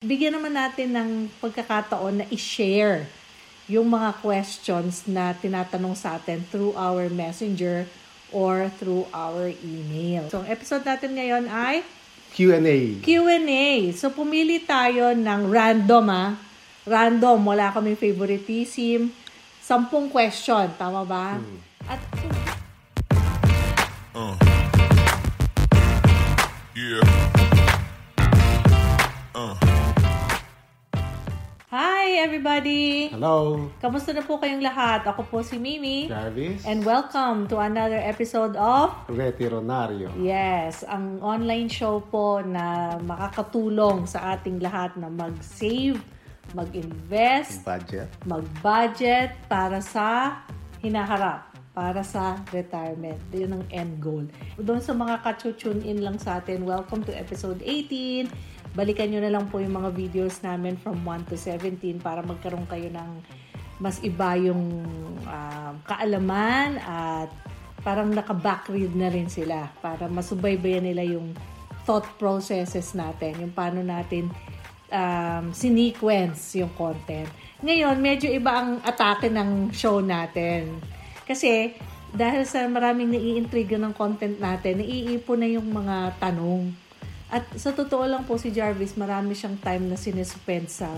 bigyan naman natin ng pagkakataon na i-share yung mga questions na tinatanong sa atin through our messenger or through our email. So, ang episode natin ngayon ay Q&A. Q&A. So, pumili tayo ng random ah. Random. Wala kami favoritism. Sampung question. Tama ba? At Uh. Yeah. Hi everybody! Hello, Kamusta na po kayong lahat? Ako po si Mimi. Jarvis. And welcome to another episode of Retironario. Yes, ang online show po na makakatulong sa ating lahat na mag-save, mag-invest, Budget. mag-budget para sa hinaharap, para sa retirement. Yun ang end goal. Doon sa mga ka-tune in lang sa atin, welcome to episode 18. Balikan nyo na lang po yung mga videos namin from 1 to 17 para magkaroon kayo ng mas iba yung ah, kaalaman at parang naka-backread na rin sila para masubaybayan nila yung thought processes natin, yung paano natin um, sinequence yung content. Ngayon, medyo iba ang atake ng show natin. Kasi, dahil sa maraming naiintriga ng content natin, naiipon na yung mga tanong. At sa totoo lang po si Jarvis, marami siyang time na sinespend sa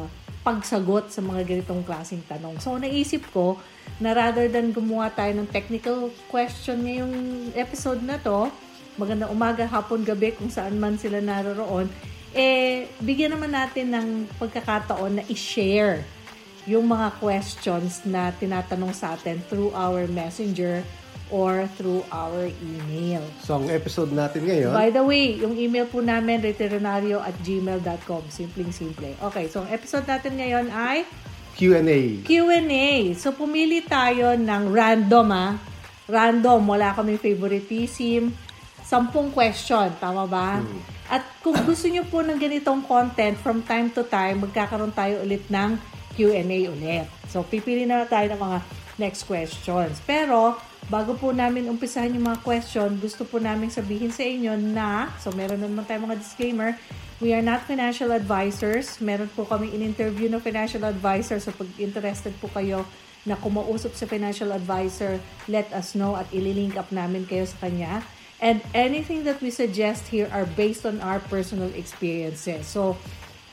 pagsagot sa mga ganitong klaseng tanong. So, naisip ko na rather than gumawa tayo ng technical question ngayong episode na to, magandang umaga, hapon, gabi, kung saan man sila naroroon, eh, bigyan naman natin ng pagkakataon na i-share yung mga questions na tinatanong sa atin through our messenger or through our email. So, ang episode natin ngayon, By the way, yung email po namin, reternario at gmail.com. Simpleng-simple. Okay, so ang episode natin ngayon ay Q&A. Q&A. So, pumili tayo ng random ah. Random. Wala kami favoritism. Sampung question. Tama ba? At kung gusto nyo po ng ganitong content, from time to time, magkakaroon tayo ulit ng Q&A ulit. So, pipili na tayo ng mga next questions. Pero, bago po namin umpisahan yung mga question, gusto po namin sabihin sa inyo na, so meron na naman tayo mga disclaimer, we are not financial advisors. Meron po kami in-interview ng financial advisor. So, pag interested po kayo na kumausap sa financial advisor, let us know at ililink up namin kayo sa kanya. And anything that we suggest here are based on our personal experiences. So,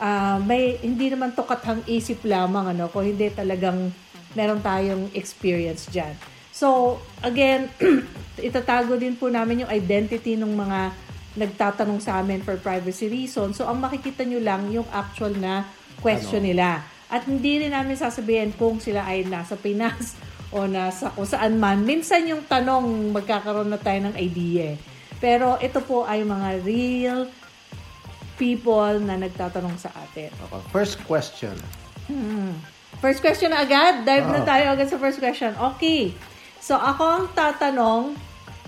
ah, may hindi naman to kathang isip lamang ano, kung hindi talagang meron tayong experience diyan. So, again, itatago din po namin yung identity ng mga nagtatanong sa amin for privacy reasons. So, ang makikita nyo lang yung actual na question nila. At hindi rin namin sasabihin kung sila ay nasa Pinas o nasa kung saan man. Minsan yung tanong, magkakaroon na tayo ng idea. Pero ito po ay mga real people na nagtatanong sa atin. Okay. First question. First question na agad. Dive na Oo. tayo agad sa first question. Okay. So, ako ang tatanong,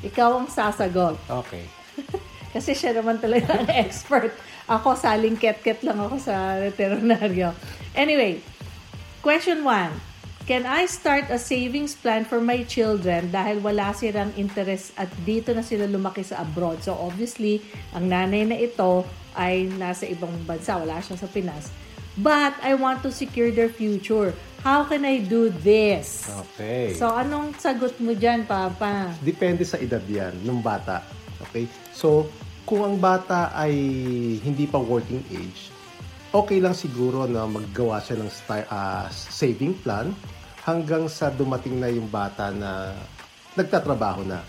ikaw ang sasagot. Okay. Kasi siya naman talaga ang expert. Ako, saling ket-ket lang ako sa veterinaryo. Anyway, question one. Can I start a savings plan for my children dahil wala silang interest at dito na sila lumaki sa abroad? So obviously, ang nanay na ito ay nasa ibang bansa. Wala siya sa Pinas. But I want to secure their future. How can I do this? Okay. So anong sagot mo dyan, Papa? Depende sa edad yan, ng bata. Okay? So, kung ang bata ay hindi pa working age, okay lang siguro na maggawa siya ng sti- ah, saving plan hanggang sa dumating na yung bata na nagtatrabaho na.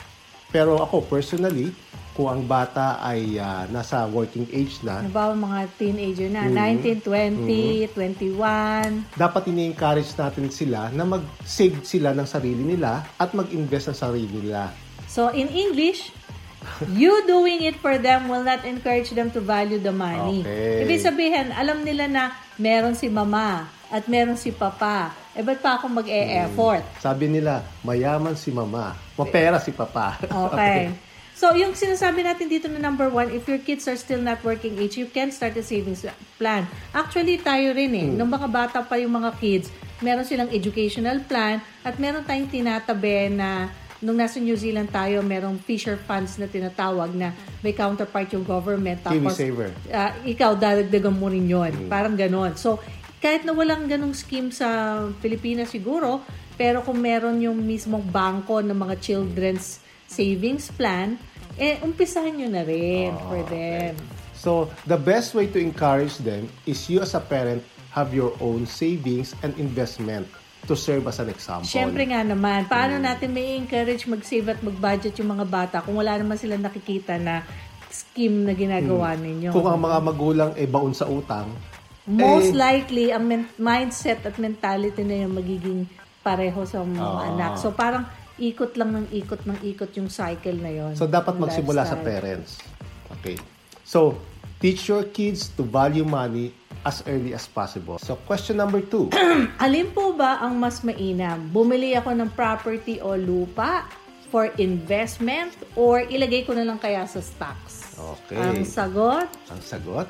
Pero ako personally, kung ang bata ay ah, nasa working age na, Halimbawa mga teenager na, Mhm. 19, 20, 21. dapat ini-encourage natin sila na mag-save sila ng sarili nila at mag-invest ng sarili nila. So in English, you doing it for them will not encourage them to value the money. Okay. Ibig sabihin, alam nila na meron si mama at meron si papa. Eh, ba't pa ako mag-e-effort? Sabi nila, mayaman si mama, mapera si papa. Okay. So, yung sinasabi natin dito na number one, if your kids are still not working age, you can start a savings plan. Actually, tayo rin eh. Nung mga bata pa yung mga kids, meron silang educational plan at meron tayong tinatabi na nung nasa New Zealand tayo, merong fisher funds na tinatawag na may counterpart yung government. Tapos, KiwiSaver. ah, ikaw, dadagdagan mo rin yun. Mm. Parang ganon. So, kahit na walang ganong scheme sa Pilipinas siguro, pero kung meron yung mismong bangko ng mga children's savings plan, eh, umpisahan nyo na rin Oh, for them. So, the best way to encourage them is you as a parent have your own savings and investment to serve as an example. Siyempre nga naman, paano Mm. natin may encourage mag-save at mag-budget yung mga bata kung wala naman sila nakikita na scheme na ginagawa ninyo? Mm. Kung ang mga magulang eh baon sa utang, Most eh, likely, ang men- mindset at mentality na yung magiging pareho sa mga Oo. anak. So, parang ikot lang ng ikot ng ikot yung cycle na yon. So, dapat magsimula sa lifestyle. parents. Okay. So, teach your kids to value money as early as possible. So, question number two. Alin po ba ang mas mainam? Bumili ako ng property o lupa for investment or ilagay ko na lang kaya sa stocks? Okay. Ang sagot, Ang sagot?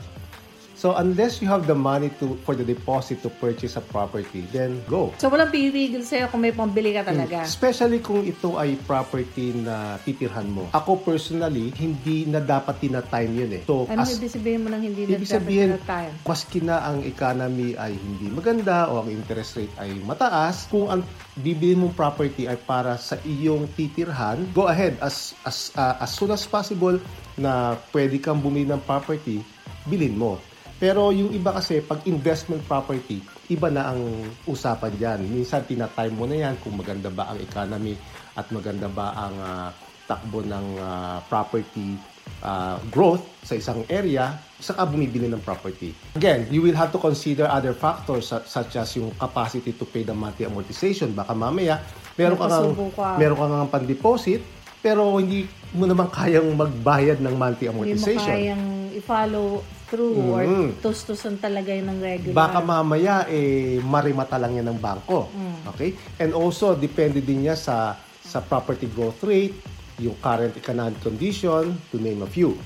So, unless you have the money to for the deposit to purchase a property, then go. so walang pipigil sa'yo kung may pambili ka talaga. Especially kung ito ay property na titirhan mo. Ako personally, hindi na dapat tina-time yun eh. So, Ano as, ibig sabihin mo nang hindi ibig na sabihin, dapat na time? maski na ang economy ay hindi maganda o ang interest rate ay mataas, kung ang bibili mong property ay para sa iyong titirhan, go ahead as as uh, as soon as possible na pwede kang bumili ng property, bilhin mo. Pero yung iba kasi, pag investment property, iba na ang usapan dyan. Minsan, tinatime mo na yan kung maganda ba ang economy at maganda ba ang ah, takbo ng ah, property ah, growth sa isang area, saka bumibili ng property. Again, you will have to consider other factors su- such as yung capacity to pay the monthly amortization. Baka mamaya, meron ka ka. meron ka ngang pan-deposit, pero hindi mo naman kayang magbayad ng monthly Hindi mo amortization. kayang i-follow through or Mm. tustusan talaga yun ng regular. Baka mamaya eh marimata lang yan ng bangko. Okay? And also depende din niya sa sa property growth rate, yung current economic condition, to name a few.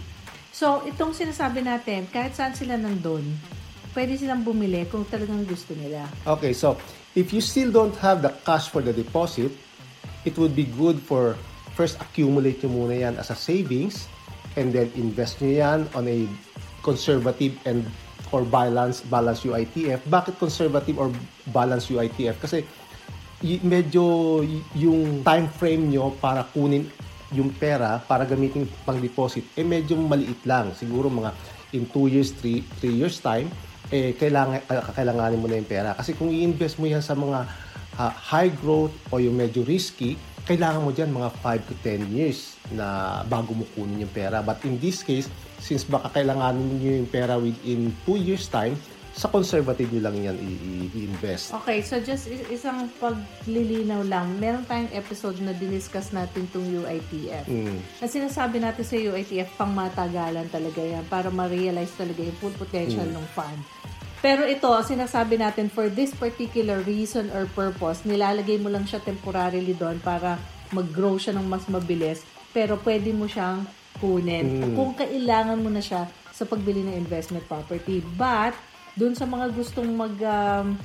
So, itong sinasabi natin, kahit saan sila nandun, pwede silang bumili kung talagang gusto nila. Okay, so if you still don't have the cash for the deposit, it would be good for first accumulate nyo muna yan as a savings and then invest nyo yan on a conservative and or balance balance UITF. Bakit conservative or balance UITF? Kasi y- medyo yung time frame nyo para kunin yung pera para gamitin pang deposit eh medyo maliit lang siguro mga in 2 years 3 3 years time eh kailangan ka- kailanganin mo na yung pera kasi kung i-invest mo yan sa mga ah, high growth o yung medyo risky kailangan mo dyan mga 5 to 10 years na bago mo kunin yung pera but in this case since baka kailanganin niyo yung pera within 2 years time sa conservative nyo lang yan i-invest Okay, so just is- isang paglilinaw lang. Meron tayong episode na diniscuss natin itong UITF. Mm. Ang sinasabi natin sa UITF, pang matagalan talaga yan para ma-realize talaga yung full potential ng fund. Pero ito, sinasabi natin, for this particular reason or purpose, nilalagay mo lang siya temporarily doon para mag-grow siya ng mas mabilis. Pero pwede mo siyang kunin kung kailangan mo na siya sa pagbili ng investment property. But, doon sa mga gustong mag um,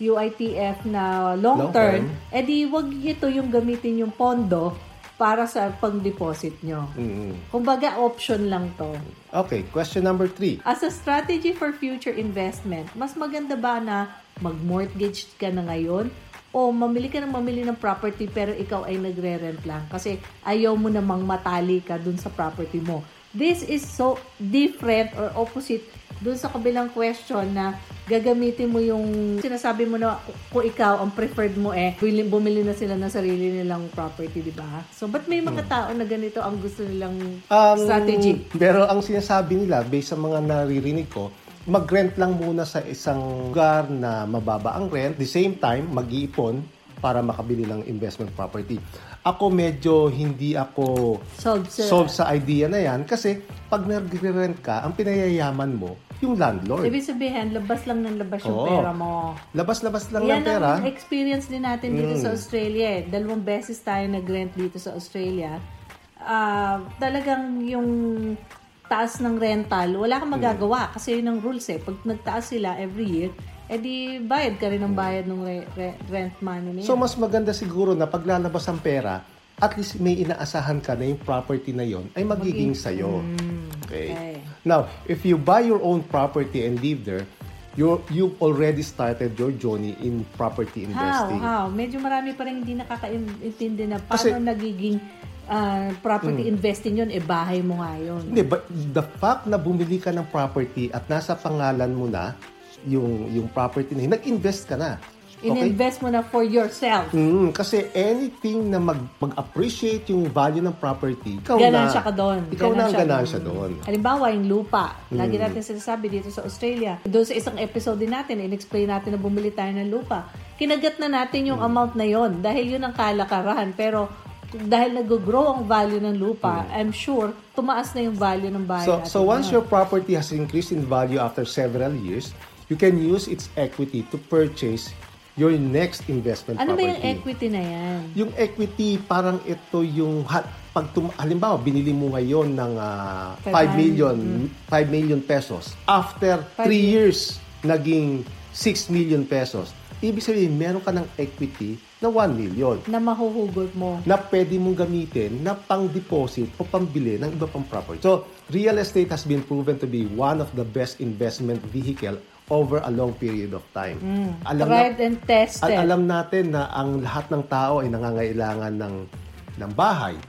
UITF na long, Long term, term. edi wag ito yung gamitin yung pondo para sa pang-deposit nyo. Mm. Kumbaga, option lang to. Okay, question number three. As a strategy for future investment, mas maganda ba na mag-mortgage ka na ngayon o mamili ka ng mamili ng property pero ikaw ay nagre-rent lang kasi ayaw mo namang matali ka dun sa property mo. This is so different or opposite dun sa kabilang question na gagamitin mo yung sinasabi mo na kung ikaw ang preferred mo eh bumili, bumili na sila ng sarili nilang property, di ba? So, ba't may mga tao na ganito ang gusto nilang Um, strategy? Pero ang sinasabi nila, based sa mga naririnig ko, mag-rent lang muna sa isang lugar na mababa ang rent. The same time, mag-iipon para makabili ng investment property. Ako medyo hindi ako Solve sa... solve sa idea na yan kasi pag nag-rent ka, ang pinayayaman mo, yung landlord. Ibig sabihin, labas lang ng labas yung Oo. pera mo. Labas-labas lang Yan ng pera. ang experience din natin dito Mm. sa Australia. Eh. Dalawang beses tayo nag-rent dito sa Australia. Ah, talagang yung taas ng rental, wala kang magagawa kasi yun ang rules eh. Pag nagtaas sila every year, edi bayad ka rin ng bayad ng re- re- rent money na. So mas maganda siguro na paglalabas ang pera, at least may inaasahan ka na yung property na yon ay magiging sa'yo. Okay. okay. Now, if you buy your own property and live there, you you've already started your journey in property How? investing. How? Medyo marami pa rin hindi nakakaintindi na paano Kasi- nagiging ah, property investing yun, eh bahay mo nga yun. Hindi, but the fact na bumili ka ng property at nasa pangalan mo na yung yung property na yun, nag-invest ka na. Okay? In-invest mo na for yourself. Mm, kasi anything na mag, mag-appreciate yung value ng property, ikaw Ganansya na. ka doon. Ikaw na ang Ganansya. ganansya doon. Halimbawa, yung lupa. Lagi natin sinasabi dito sa Australia. Doon sa isang episode din natin, in-explain natin na bumili tayo ng lupa. Kinagat na natin yung Hmm. amount na yon dahil yun ang kalakaran. Pero dahil nag-grow ang value ng lupa, I'm sure, tumaas na yung value ng Hmm. So, so once ngayon. your property has increased in value after several years, you can use its equity to purchase your next investment Ano ba property. yung equity na yan? Yung equity, parang ito yung, pag tum- halimbawa, binili mo ngayon ng ah, 5 500, million, 5 million pesos. After 3 Five years, naging 6 million pesos. Ibig sabihin, meron ka ng equity na 1 million Na mahuhugot mo. na pwede mong gamitin na pang-deposit o pambili ng iba pang property. So, real estate has been proven to be one of the best investment vehicle over a long period of time. Alam na- Tried and tested. Al- alam natin na ang lahat ng tao ay nangangailangan ng ng bahay.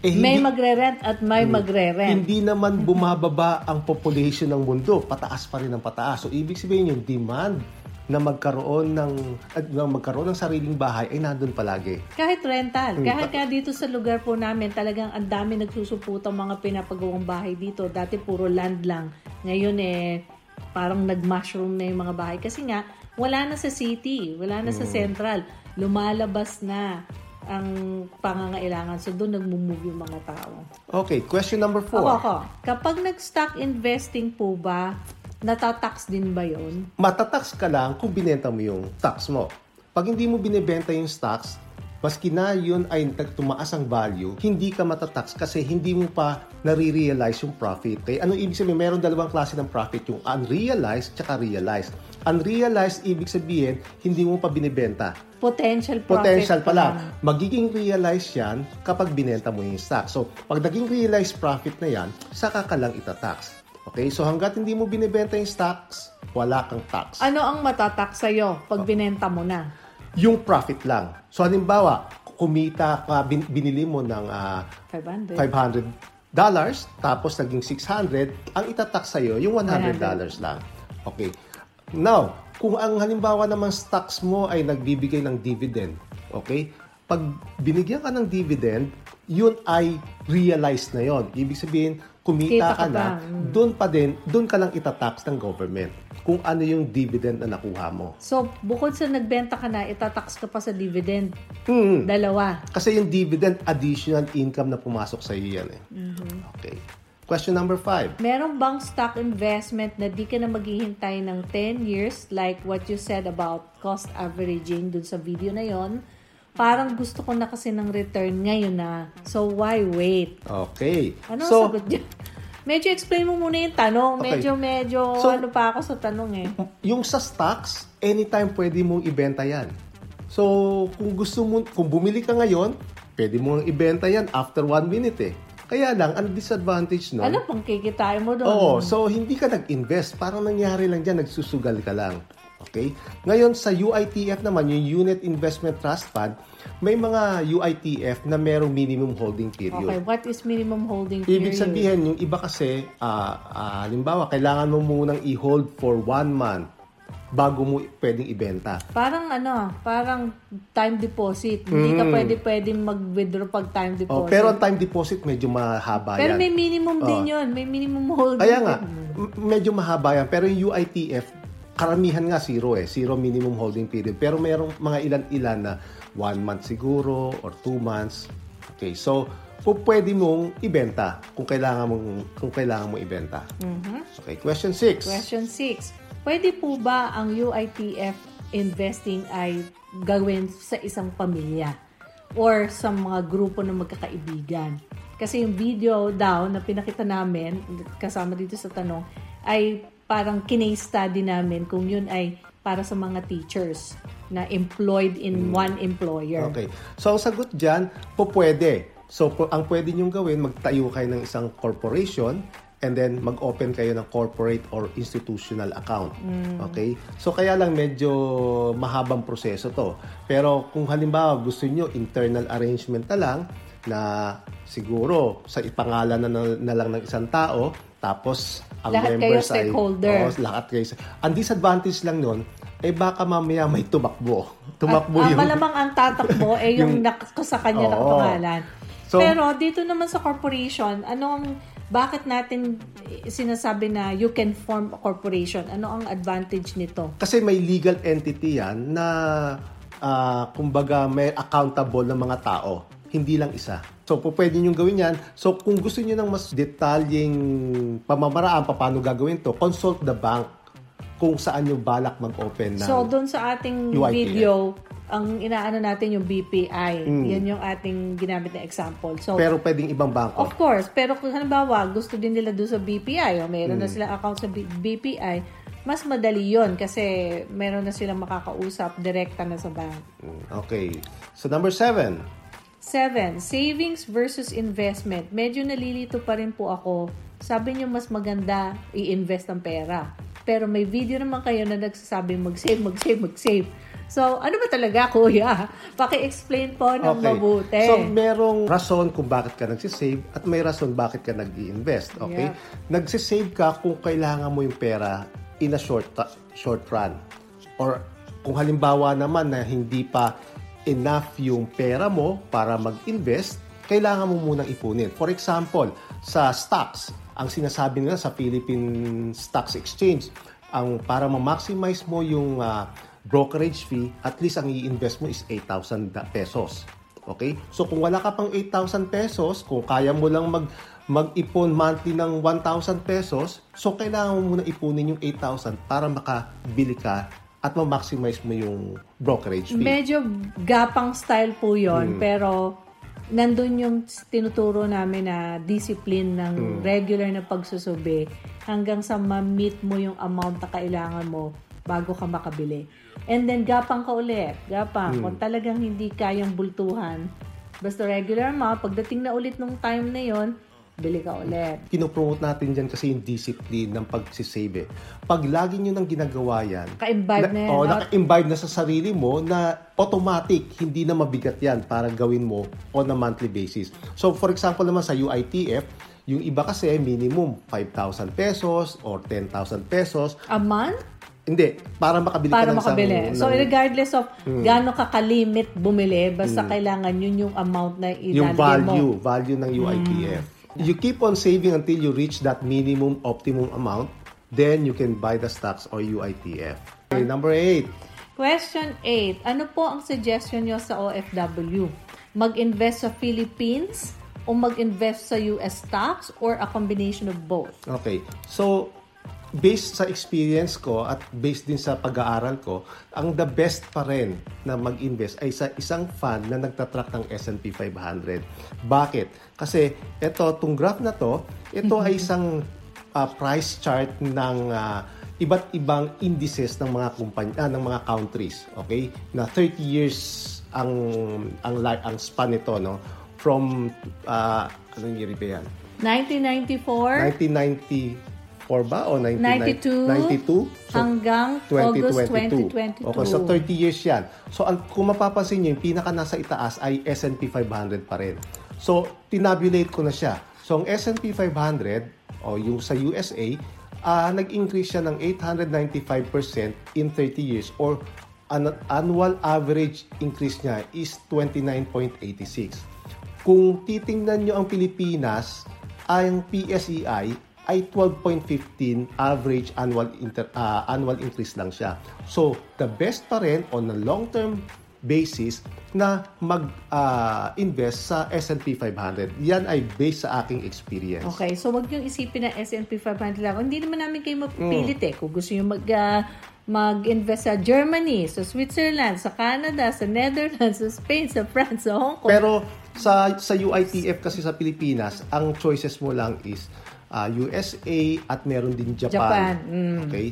Eh, may hindi, magre-rent at may magre-rent. hindi naman bumababa ang population ng mundo. Pataas pa rin ang pataas. So, ibig sabihin yung demand na magkaroon ng at na magkaroon ng sariling bahay ay nandun palagi. Kahit rental. Hmm. Kahit nga dito sa lugar po namin, talagang ang dami nagsusuputang mga pinapagawang bahay dito. Dati puro land lang. Ngayon eh, parang nag-mushroom na yung mga bahay. Kasi nga, wala na sa city, wala na sa central. Lumalabas na ang pangangailangan. So doon nagmumove yung mga tao. Okay, question number four. Ako, ako. Kapag nag-stock investing po ba, natatax din ba yon? matatax ka lang kung binenta mo yung stocks mo. Pag hindi mo binebenta yung stocks, maski na yun ay tumaas ang value, hindi ka matatax kasi hindi mo pa nare-realize yung profit. Kaya ano ibig sabihin? Meron dalawang klase ng profit, yung unrealized tsaka realized. Unrealized, ibig sabihin, hindi mo pa binibenta. Potential profit Potential pa lang. lang. Magiging realized yan kapag binenta mo yung stock. So, pag naging realized profit na yan, saka ka lang itatax. Okay? So, hanggat hindi mo binibenta yung stocks, wala kang tax. Ano ang matatax sa'yo pag binenta mo na? yung profit lang. So halimbawa, kumita ka, bin- binili mo ng ah, 500. 500 dollars, tapos naging 600, ang itatax sa'yo, yung 100 dollars lang. Okay. Now, kung ang halimbawa naman stocks mo ay nagbibigay ng dividend, okay? Pag binigyan ka ng dividend, yun ay realized na yon. Ibig sabihin, kumita Kita ka ka na. Mm. doon pa din, doon ka lang itatax ng government kung ano yung dividend na nakuha mo. So, bukod sa nagbenta ka na, itatax ka pa sa dividend. Hmm. Dalawa. Kasi yung dividend, additional income na pumasok sa iyo yan eh. Okay. Question number five. Meron bang stock investment na di ka na maghihintay ng 10 years like what you said about cost averaging dun sa video na yon? Parang gusto ko na kasi ng return ngayon na. So, why wait? Okay. Ano so, sagot niya? Medyo explain mo muna yung tanong. Okay. Medyo, medyo, So- ano pa ako sa tanong eh. yung sa stocks, anytime pwede mong ibenta yan. So, kung gusto mo, kung bumili ka ngayon, pwede mong ibenta yan after one minute eh. Kaya lang, ang disadvantage nun, Ano pang kikitain mo doon? Oo, so hindi ka nag-invest. Parang nangyari lang dyan, nagsusugal ka lang. Okay? Ngayon, sa UITF naman, yung Unit Investment Trust Fund, may mga UITF na merong minimum holding period. Okay, what is minimum holding period? Ibig sabihin, yung iba kasi, ah ah, halimbawa, kailangan mo munang i-hold for one month bago mo pwedeng ibenta. Parang ano, parang time deposit. Hindi ka pwede pwedeng mag-withdraw pag time Mm. Oh, deposit. pero ang time deposit, medyo mahaba Pero yan. may minimum din yun. May minimum holding. Kaya nga, medyo mahaba yan. Pero yung UITF, karamihan nga zero eh. Zero minimum holding period. Pero merong mga ilan-ilan na one month siguro or two months. Okay, so po pwede mong ibenta kung kailangan mong kung kailangan mong ibenta. Okay, question 6. Question 6. Pwede po ba ang UITF investing ay gawin sa isang pamilya or sa mga grupo ng magkakaibigan? Kasi yung video daw na pinakita namin, kasama dito sa tanong, ay parang kinase study namin kung yun ay para sa mga teachers na employed in one employer. Hmm. Okay. So, ang sagot dyan, po pwede. So, po, ang pwede nyong gawin, magtayo kayo ng isang corporation and then mag-open kayo ng corporate or institutional account. Okay? So, kaya lang medyo mahabang proseso to. Pero kung halimbawa gusto nyo internal arrangement na lang, na siguro sa ipangalan na, na, na lang ng isang tao, tapos ang Lahat kayo members ay... stakeholder. Oo, lahat kayo. Ang disadvantage lang nun, eh baka mamaya may tumakbo. Tumakbo At, ah, yung... malamang ang tatakbo eh yung, Yung- nakasa kanya ng Oo. pangalan. So- Pero dito naman sa corporation, ano ang bakit natin sinasabi na you can form a corporation? Ano ang advantage nito? Kasi may legal entity yan na ah, kumbaga may accountable ng mga tao. Hindi lang isa. So, po pwede nyo gawin yan. So, kung gusto nyo ng mas detalyeng pamamaraan pa paano gagawin to, consult the bank kung saan yung balak mag-open ng... So, doon sa ating UITF. video, ang inaano natin yung BPI. Mm. Yan yung ating ginamit na example. So, pero pwedeng ibang bangko. Of course, pero kung halimbawa gusto din nila doon sa BPI o meron na Hmm. silang account sa B- BPI, mas madali yon kasi meron na silang makakausap direkta na sa bank. Mm, Okay. So, number seven. Seven, savings versus investment. Medyo nalilito pa rin po ako. Sabi niyo mas maganda i-invest ang pera. Pero may video naman kayo na nagsasabi mag-save, mag-save, mag-save. So, ano ba talaga, kuya? Paki-explain po ng mabuti. So, merong rason kung bakit ka nagsisave at may rason bakit ka nag invest Okay? Yeah. Nagsisave ka kung kailangan mo yung pera in a short short run. Or kung halimbawa naman na hindi pa enough yung pera mo para mag-invest, kailangan mo munang ipunin. For example, sa stocks, ang sinasabi nila sa Philippine Stocks Exchange, ang para ma-maximize mo yung ah, brokerage fee, at least ang i-invest mo is 8,000 da- pesos. Okay? So kung wala ka pang 8,000 pesos, kung kaya mo lang mag mag-ipon monthly ng 1,000 pesos, so kailangan mo muna ipunin yung 8,000 para makabili ka at ma-maximize mo yung brokerage fee. Medyo gapang style po yon Hmm. pero nandun yung tinuturo namin na discipline ng Hmm. regular na pagsusubi hanggang sa ma-meet mo yung amount na kailangan mo bago ka makabili. And then gapang ka ulit. Gapang. Hmm. Kung talagang hindi kayang bultuhan, basta regular amount, pagdating na ulit nung time na yon bili ka ulit. Kinopromote natin dyan kasi yung discipline ng pagsisave. eh. Pag lagi nyo nang ginagawa yan, Ka-imbibe na yan. oh, naka-imbibe na sa sarili mo na automatic, hindi na mabigat yan para gawin mo on a monthly basis. So, for example naman sa UITF, yung iba kasi minimum 5,000 pesos or 10,000 pesos. A month? Hindi, para makabili para ka ng makabili. isang- so, ng- regardless of gaano ka kalimit bumili, basta kailangan yun yung amount na yung idalhin mo. value, value ng UITF. You keep on saving until you reach that minimum optimum amount, then you can buy the stocks or UITF. Okay, number 8. Question 8. Ano po ang suggestion nyo sa OFW? Mag-invest sa Philippines o mag-invest sa US stocks or a combination of both? Okay. So, based sa experience ko at based din sa pag-aaral ko, ang the best pa rin na mag-invest ay sa isang fund na nagtatrack ng S&P 500. Bakit? Kasi ito, itong graph na to, ito ay isang ah, price chart ng ah, iba't ibang indices ng mga kumpanya ng mga countries, okay? Na 30 years ang ang ang span nito, no? From uh, anong year ba yan? 1994 1994 ba o 92 1992? So, hanggang August 2022. Okay, so 30 years yan. So, ang, kung mapapansin nyo, yung pinaka nasa itaas ay S&P 500 pa rin. So, tinabulate ko na siya. So, ang S&P 500, o yung sa USA, ah, nag-increase siya ng 895% in 30 years or an annual average increase niya is 29.86. Kung titingnan nyo ang Pilipinas, ang PSEI ay 12.15 average annual inter, ah, annual increase lang siya. So, the best pa rin on a long-term basis na mag-invest sa S&P 500. Yan ay based sa aking experience. Okay, so wag yung isipin na S&P 500 lang. Hindi naman namin kayo mapipilit Mm. eh. Kung gusto nyo mag, ah, mag-invest sa Germany, sa Switzerland, sa Canada, sa Netherlands, sa Spain, sa France, sa Hong Kong. Pero sa sa UITF kasi sa Pilipinas, ang choices mo lang is ah, USA at meron din Japan, Japan. mm. Okay?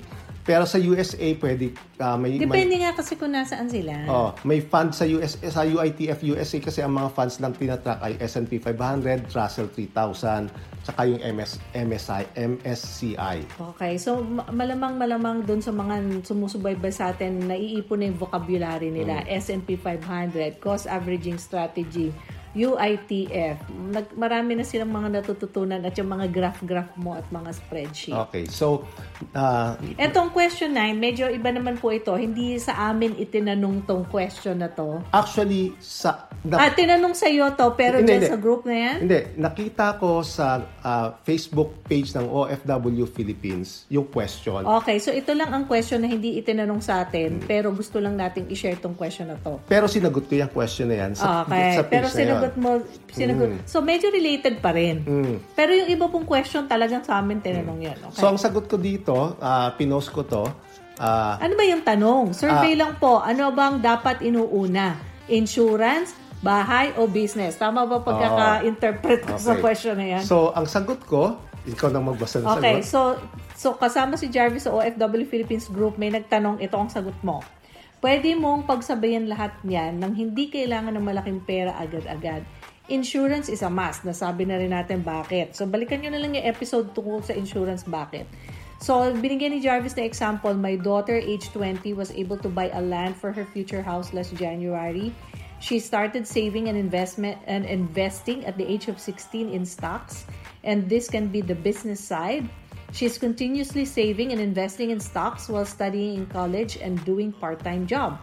Pero sa USA, pwede, ah, may, may, Depende nga kasi kung nasaan sila. oh, may fund sa US, sa UITF USA kasi ang mga funds lang tinatrack ay S&P 500, Russell 3000, saka yung MS, MSI, MSCI. Okay, so ma- malamang malamang doon sa mga sumusubaybay sa atin, naiipon na yung vocabulary nila. Mm. S&P 500, cost averaging strategy, UITF. Nag, marami na silang mga natututunan at yung mga graph-graph mo at mga spreadsheet. Okay, so, ah, Etong question 9, medyo iba naman po ito. Hindi sa amin itinanong tong question na to. actually, sa, na- Ah, tinanong sa iyo to, pero Hindi, dyan hindi. sa group na yan? Hindi, nakita ko sa ah, Facebook page ng OFW Philippines yung question. Okay, so ito lang ang question na hindi itinanong sa atin, pero gusto lang nating i-share tong question na to. Pero sinagot ko yung question na yan sa, Okay, sa page pero na sinagot mo, sinagot. So medyo related pa rin. Mm. Pero yung iba pong question talagang sa amin tinanong yan. Okay. So, ang sagot ko dito, ah, pinost ko to, ah, ano ba yung tanong? Survey lang po, ano bang dapat inuuna? Insurance, bahay, o business? Tama ba pagkaka-interpret ko sa Okay. question na yan? So, ang sagot ko, ikaw nang magbasa ng Okay, sagot. so so kasama si Jarvis sa OFW Philippines Group, may nagtanong, ito ang sagot mo. Pwede mong pagsabayan lahat niyan nang hindi kailangan ng malaking pera agad-agad. Insurance is a must. Nasabi na rin natin bakit. So, balikan nyo na lang yung episode tungkol sa insurance bakit. So, binigyan ni Jarvis na example, my daughter, age 20, was able to buy a land for her future house last January. She started saving and investment and investing at the age of 16 in stocks, and this can be the business side. She's continuously saving and investing in stocks while studying in college and doing part-time job.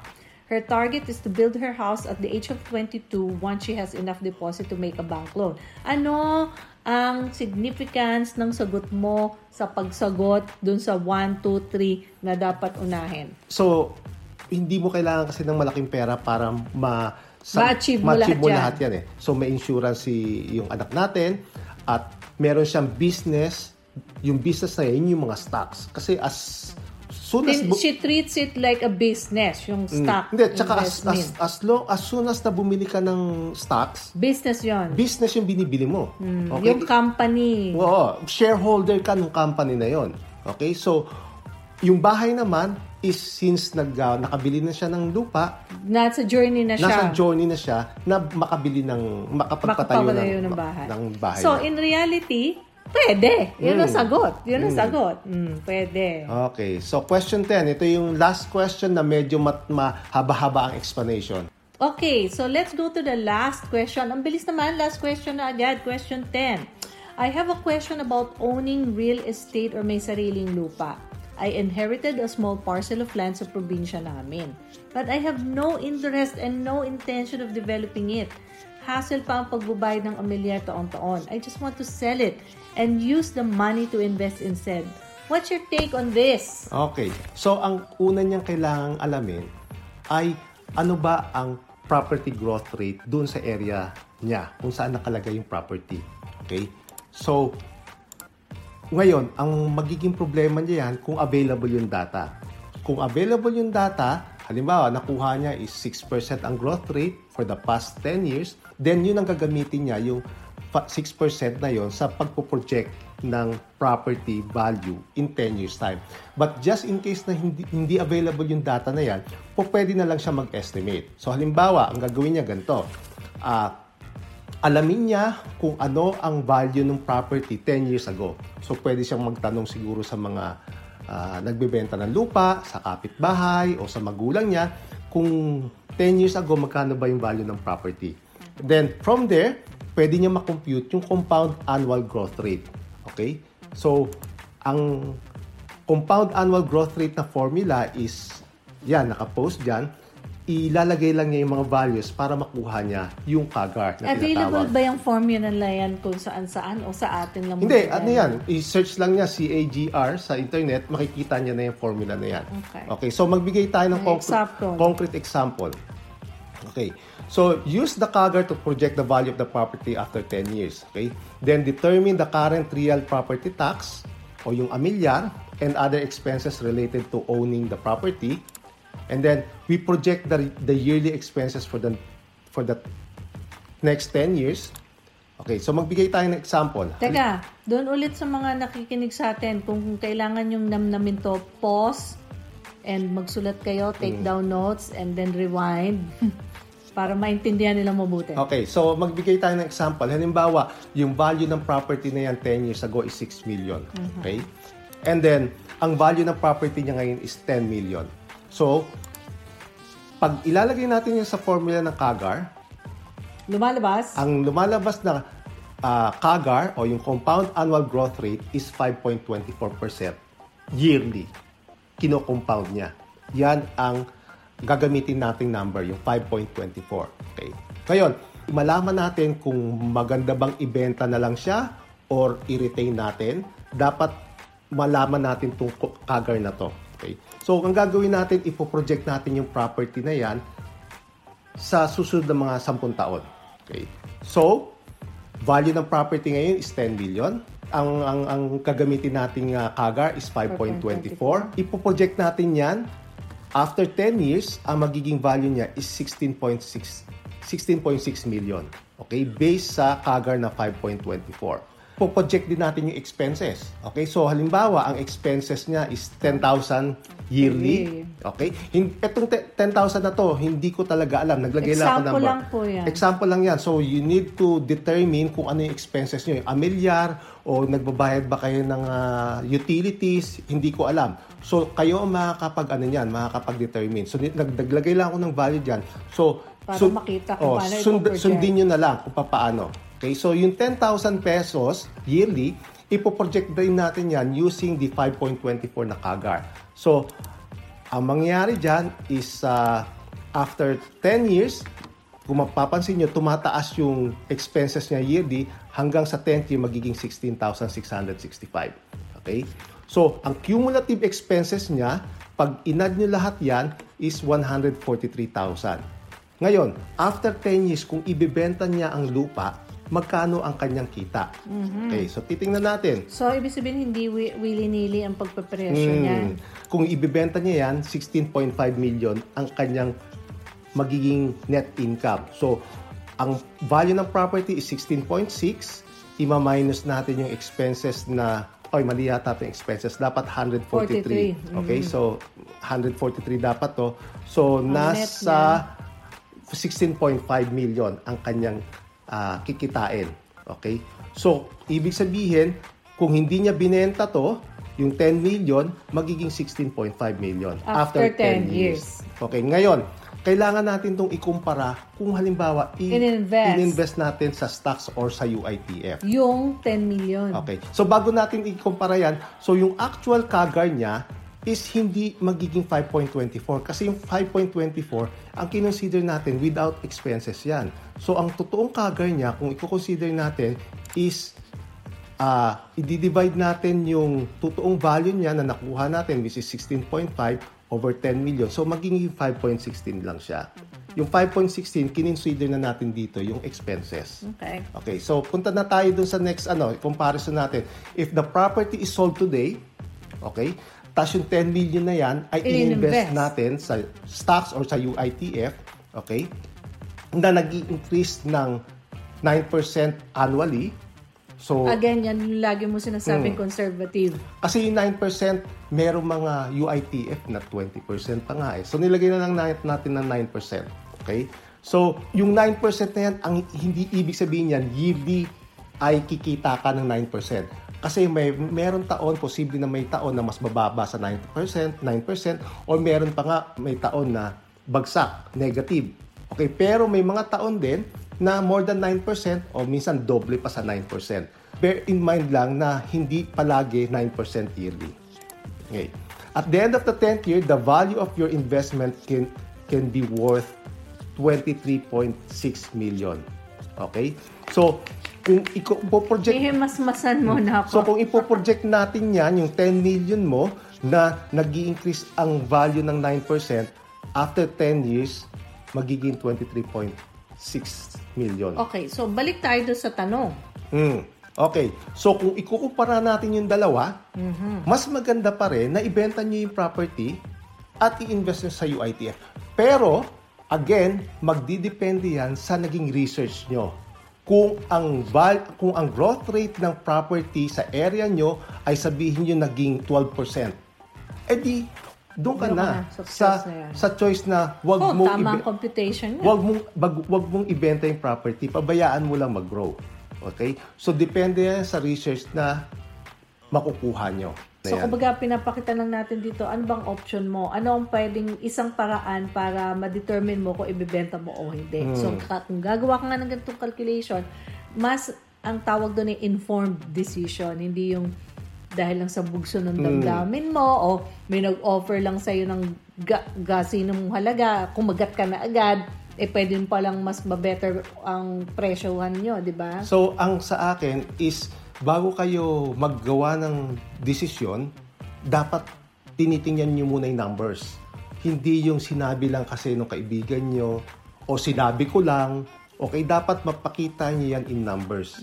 Her target is to build her house at the age of 22 once she has enough deposit to make a bank loan. Ano ang significance ng sagot mo sa pagsagot dun sa 1, 2, 3 na dapat unahin? So, hindi mo kailangan kasi ng malaking pera para ma Ma-achieve mo lahat yan. lahat yan eh. So, may insurance si yung anak natin at meron siyang business. Yung business na yun, yung mga stocks. Kasi as soon as... Bu- she treats it like a business, yung Mm, stock Hindi, tsaka as, as, as, long, as soon as na bumili ka ng stocks, business yon. business yung binibili mo. Okay? Hmm, Yung company. Oo, shareholder ka ng company na yon. Okay? So, yung bahay naman is since nag, ah, nakabili na siya ng lupa, Nasa journey na siya. nasa journey na siya na makabili ng makapagpatayo ng, ng bahay. ng bahay So, niya. in reality, pwede. Yun ang Mm. sagot. Yun ang sagot. Mm, pwede. Okay. So, question 10. Ito yung last question na medyo mat, mahaba-haba ang explanation. Okay, so let's go to the last question. Ang bilis naman, last question na agad. Question 10. I have a question about owning real estate or may sariling lupa. I inherited a small parcel of land sa probinsya namin. But I have no interest and no intention of developing it. Hassle pa ang pagbabayad ng amilyar taon-taon. I just want to sell it and use the money to invest instead. What's your take on this? Okay. So, ang una niyang kailangang alamin ay ano ba ang property growth rate dun sa area niya, kung saan nakalagay yung property. Okay? So, ngayon, ang magiging problema niya yan kung available yung data. Kung available yung data, halimbawa, nakuha niya is 6% ang growth rate for the past 10 years, then yun ang gagamitin niya, yung 6% na yon sa pagpo-project ng property value in 10 years time. But just in case na hindi, hindi available yung data na yan, po pwede na lang siya mag-estimate. So halimbawa, ang gagawin niya ganito, ah, alamin niya kung ano ang value ng property 10 years ago. So pwede siyang magtanong siguro sa mga ah, nagbebenta ng lupa, sa kapitbahay o sa magulang niya kung 10 years ago magkano ba yung value ng property. Then from there, pwede niya makompute yung compound annual growth rate. Okay? So ang compound annual growth rate na formula is yan, nakapost dyan. Ilalagay lang niya yung mga values para makuha niya yung CAGR na Available tinatawag. ba yung formula na yan kung saan-saan o sa atin lang? Hindi, ano yan? I-search lang niya CAGR sa internet, makikita niya na yung formula na yan. Okay. so magbigay tayo ng concrete, example. concrete example. Okay. So, use the CAGR to project the value of the property after 10 years. Okay? Then, determine the current real property tax o yung amilyar and other expenses related to owning the property. And then, we project the, the yearly expenses for the, for the next 10 years. Okay, so magbigay tayo ng example. Teka, doon ulit sa mga nakikinig sa atin, kung kailangan yung namnamin to, pause and magsulat kayo, take Mm. down notes, and then rewind para maintindihan nila mabuti. Okay, so magbigay tayo ng example. Halimbawa, yung value ng property na yan 10 years ago is 6 million. Okay? And then, ang value ng property niya ngayon is 10 million. So, pag ilalagay natin yan sa formula ng CAGR, Lumalabas? ang lumalabas na ah, CAGR o yung compound annual growth rate is 5.24% yearly. Kino-compound niya. Yan ang gagamitin nating number, yung 5.24. Okay. Ngayon, malaman natin kung maganda bang ibenta na lang siya or i-retain natin, dapat malaman natin itong CAGR na to. Okay. So, ang gagawin natin, ipoproject natin yung property na yan sa susunod na mga 10 taon. Okay. So, value ng property ngayon is 10 million. Ang ang ang gagamitin nating uh, CAGR is 5.24. Ipo-project natin 'yan after 10 years, ang magiging value niya is 16.6 16.6 million. Okay, based sa CAGR na 5.24. Po-project din natin yung expenses. Okay, so halimbawa, ang expenses niya is 10,000 yearly. Okay? Hin- Itong te- 10,000 na to, hindi ko talaga alam. Naglagay lang ako Example number. lang po yan. Example lang yan. So, you need to determine kung ano yung expenses nyo. Yung amilyar o nagbabayad ba kayo ng ah, utilities, hindi ko alam. So, kayo ang makakapag, ano yan, makakapag-determine. So, naglagay lang ako ng value dyan. So, Para sun- makita kung oh, paano sund- sundin nyo na lang kung paano. Okay, so yung 10,000 pesos yearly, ipoproject din natin yan using the 5.24 na CAGR. So, ang mangyayari dyan is uh, after 10 years, kung mapapansin nyo, tumataas yung expenses niya yearly hanggang sa 10th year magiging 16,665. Okay? So, ang cumulative expenses niya, pag inad nyo lahat yan, is 143,000. Ngayon, after 10 years, kung ibibenta niya ang lupa, magkano ang kanyang kita? Okay, so titingnan natin. So, ibig sabihin, hindi wi- willy-nilly ang pagpapresyo niya. Hmm. Kung ibibenta niya yan, 16.5 million ang kanyang magiging net income. So, ang value ng property is 16.6. Ima-minus natin yung expenses na Oy, mali yata itong expenses. Dapat 143. 43. Okay, so 143 dapat to. So, net nasa 16.5 million ang kanyang ah, kikitain. Okay? So, ibig sabihin, kung hindi niya binenta to, yung 10 million, magiging 16.5 million After 10 years. Okay, ngayon, kailangan natin itong ikumpara kung halimbawa i- In-invest. in-invest natin sa stocks or sa UITF. Yung 10 million. Okay. So bago natin ikumpara yan, so yung actual CAGR niya is hindi magiging 5.24 kasi yung 5.24 ang kinonsider natin without expenses yan. So ang totoong CAGR niya kung i-consider natin is ah i-divide natin yung totoong value niya na nakuha natin which is 16.5 over 10 million. So magiging 5.16 lang siya. Yung 5.16 kinonsider na natin dito yung expenses. Okay. Okay, so punta na tayo dun sa next ano, comparison natin. If the property is sold today, okay, tas yung 10 million na yan ay I-invest. natin sa stocks or sa UITF, okay, na nag increase ng 9% annually. So, Again, yan yung lagi mo Hmm. sinasabing conservative. kasi yung 9%, merong mga UITF na 20% pa nga eh. So, nilagay na lang na- natin ng 9%. Okay? So, yung 9% na yan, ang hindi ibig sabihin yan, yearly ay kikita ka ng 9%. Kasi may meron taon, posible na may taon na mas bababa sa 9%, 9%, or meron pa nga may taon na bagsak, negative. Okay, pero may mga taon din na more than 9% o minsan doble pa sa 9%. Bear in mind lang na hindi palagi 9% yearly. Okay. At the end of the 10th year, the value of your investment can can be worth 23.6 million. Okay? So, kung ipo-project Ihimasmasan mo na So ako. kung ipo-project natin yan, yung 10 million mo, na nag increase ang value ng 9%, after 10 years, magiging 23.6 million. Okay, so balik tayo doon sa tanong. Hmm. Okay. So kung ikukumpara natin yung dalawa, mas maganda pa rin na ibenta nyo yung property at i-invest nyo sa UITF. Pero, again, magdidepende yan sa naging research nyo. Kung ang val- kung ang growth rate ng property sa area nyo ay sabihin nyo naging 12%. Eh di, doon ka na, na, sa sa, choice na yan. sa choice na wag Oh, mo tama ibe- computation wag mong bag, wag mong ibenta yung property, pabayaan mo lang mag-grow. Okay? So depende yan sa research na makukuha nyo. So, yan. kumbaga, pinapakita lang natin dito, ano bang option mo? Ano ang pwedeng isang paraan para ma-determine mo kung ibibenta mo o hindi? So, Hmm. ka- kung gagawa ka nga ng ganitong calculation, mas ang tawag doon ay informed decision. Hindi yung dahil lang sa bugso ng Hmm. damdamin mo o may nag-offer lang sa'yo ng ga- gasi ng halaga, kumagat ka na agad, eh pwede pa lang mas ma-better ang presyohan nyo, di ba? So, ang sa akin is, bago kayo maggawa ng desisyon, dapat tinitingnan nyo muna yung numbers. Hindi yung sinabi lang kasi ng kaibigan nyo, o sinabi ko lang, okay, dapat mapakita nyo yan in numbers.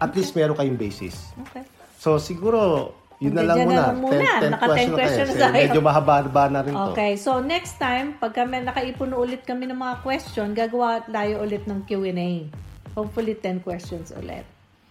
At least meron kayong basis. Okay. So, siguro, yun na lang muna. na muna. 10, 10 Naka 10 question na tayo. questions Kasi tayo. Medyo mahaba-haba na rin to. Okay, so next time, pag kami nakaipon ulit kami ng mga question, gagawa tayo ulit ng Q&A. Hopefully, 10 questions ulit.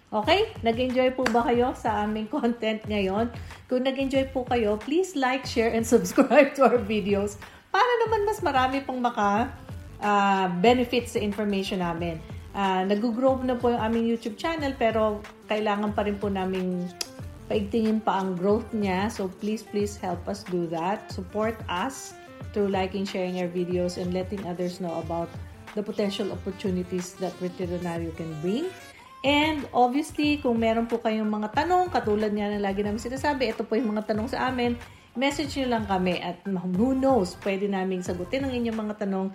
Okay? Nag-enjoy po ba kayo sa aming content ngayon? Kung nag-enjoy po kayo, please like, share, and subscribe to our videos para naman mas marami pang maka ah, benefits sa information namin. Ah, nag-grow na po yung aming YouTube channel pero kailangan pa rin po namin paigtingin pa ang growth niya. So please, please help us do that. Support us through liking, sharing our videos, and letting others know about the potential opportunities that veterinaryo can bring. And obviously, kung meron po kayong mga tanong, katulad nga na lagi namin sinasabi, ito po yung mga tanong sa amin, message nyo lang kami at who knows, pwede namin sagutin ang inyong mga tanong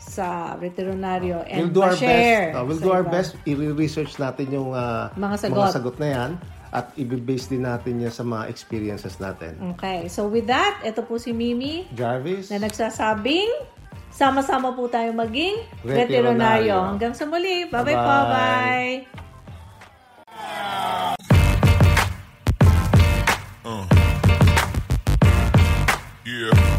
sa veterinaryo and we'll do our best. uh, we'll do our iba. best. I-research natin yung uh, Mga sagot. sagot na yan at i-base din natin yan sa mga experiences natin. Okay, so with that, ito po si Mimi Jarvis? na nagsasabing sama-sama po tayo maging Veterinaryo. Hanggang sa muli. Bye-bye po. Bye-bye. Bye. Yeah.